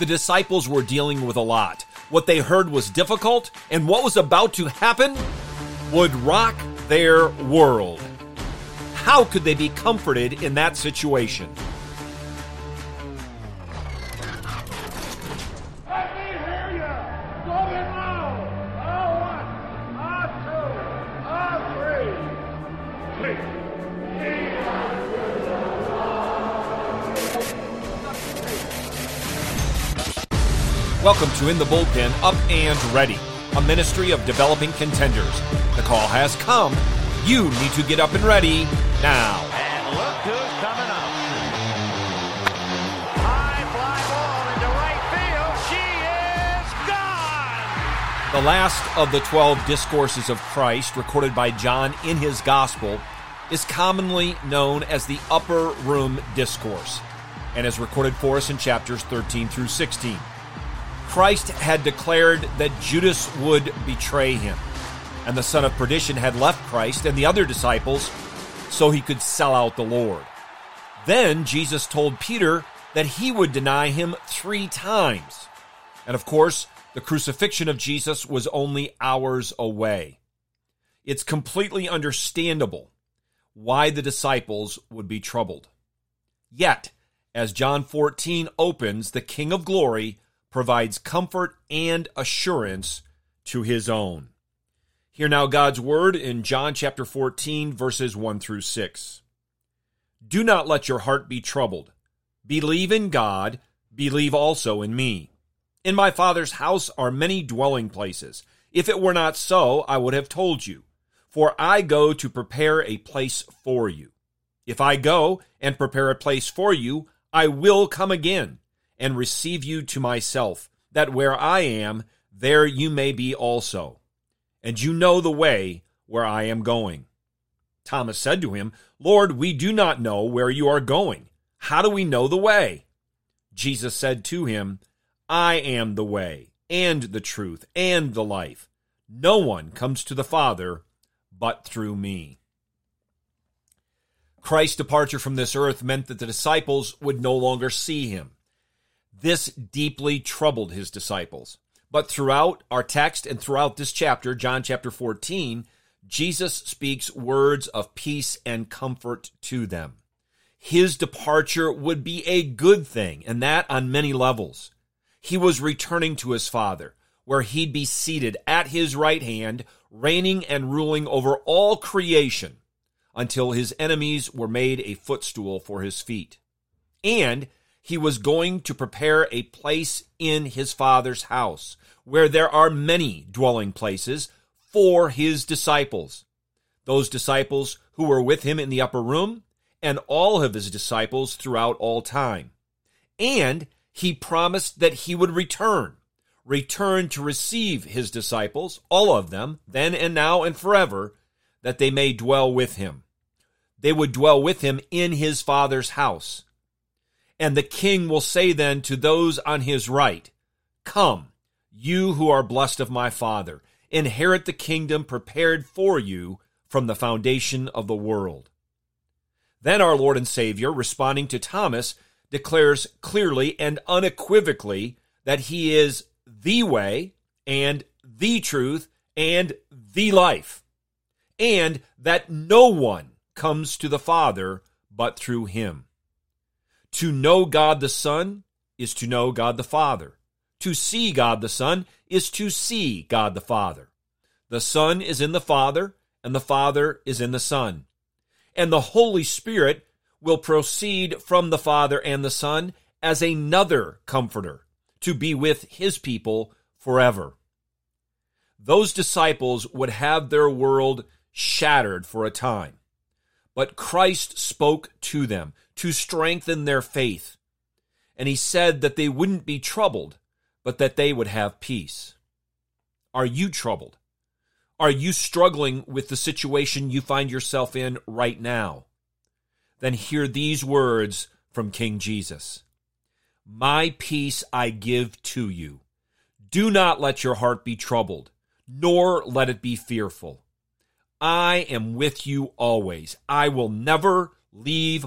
The disciples were dealing with a lot. What they heard was difficult, and what was about to happen would rock their world. How could they be comforted in that situation? Welcome to In the Bullpen Up and Ready, a ministry of developing contenders. The call has come. You need to get up and ready now. And look who's coming up. High fly ball into right field. She is gone. The last of the 12 discourses of Christ recorded by John in his gospel is commonly known as the Upper Room Discourse and is recorded for us in chapters 13 through 16. Christ had declared that Judas would betray him, and the son of perdition had left Christ and the other disciples so he could sell out the Lord. Then Jesus told Peter that he would deny him three times. And of course, the crucifixion of Jesus was only hours away. It's completely understandable why the disciples would be troubled. Yet, as John 14 opens, the King of Glory provides comfort and assurance to his own. Hear now God's word in John chapter 14, verses 1 through 6. Do not let your heart be troubled. Believe in God, believe also in me. In my Father's house are many dwelling places. If it were not so, I would have told you. For I go to prepare a place for you. If I go and prepare a place for you, I will come again and receive you to myself, that where I am, there you may be also. And you know the way where I am going. Thomas said to him, Lord, we do not know where you are going. How do we know the way? Jesus said to him, I am the way, and the truth, and the life. No one comes to the Father but through me. Christ's departure from this earth meant that the disciples would no longer see him. This deeply troubled his disciples. But throughout our text and throughout this chapter, John chapter 14, Jesus speaks words of peace and comfort to them. His departure would be a good thing, and that on many levels. He was returning to his Father, where he'd be seated at his right hand, reigning and ruling over all creation until his enemies were made a footstool for his feet. And he was going to prepare a place in his father's house where there are many dwelling places for his disciples. Those disciples who were with him in the upper room and all of his disciples throughout all time. And he promised that he would return, return to receive his disciples, all of them, then and now and forever, that they may dwell with him. They would dwell with him in his father's house. And the king will say then to those on his right, Come, you who are blessed of my father, inherit the kingdom prepared for you from the foundation of the world. Then our Lord and Savior, responding to Thomas, declares clearly and unequivocally that he is the way and the truth and the life, and that no one comes to the Father but through him. To know God the Son is to know God the Father. To see God the Son is to see God the Father. The Son is in the Father, and the Father is in the Son. And the Holy Spirit will proceed from the Father and the Son as another comforter to be with his people forever. Those disciples would have their world shattered for a time. But Christ spoke to them to strengthen their faith. And he said that they wouldn't be troubled, but that they would have peace. Are you troubled? Are you struggling with the situation you find yourself in right now? Then hear these words from King Jesus My peace I give to you. Do not let your heart be troubled, nor let it be fearful. I am with you always. I will never leave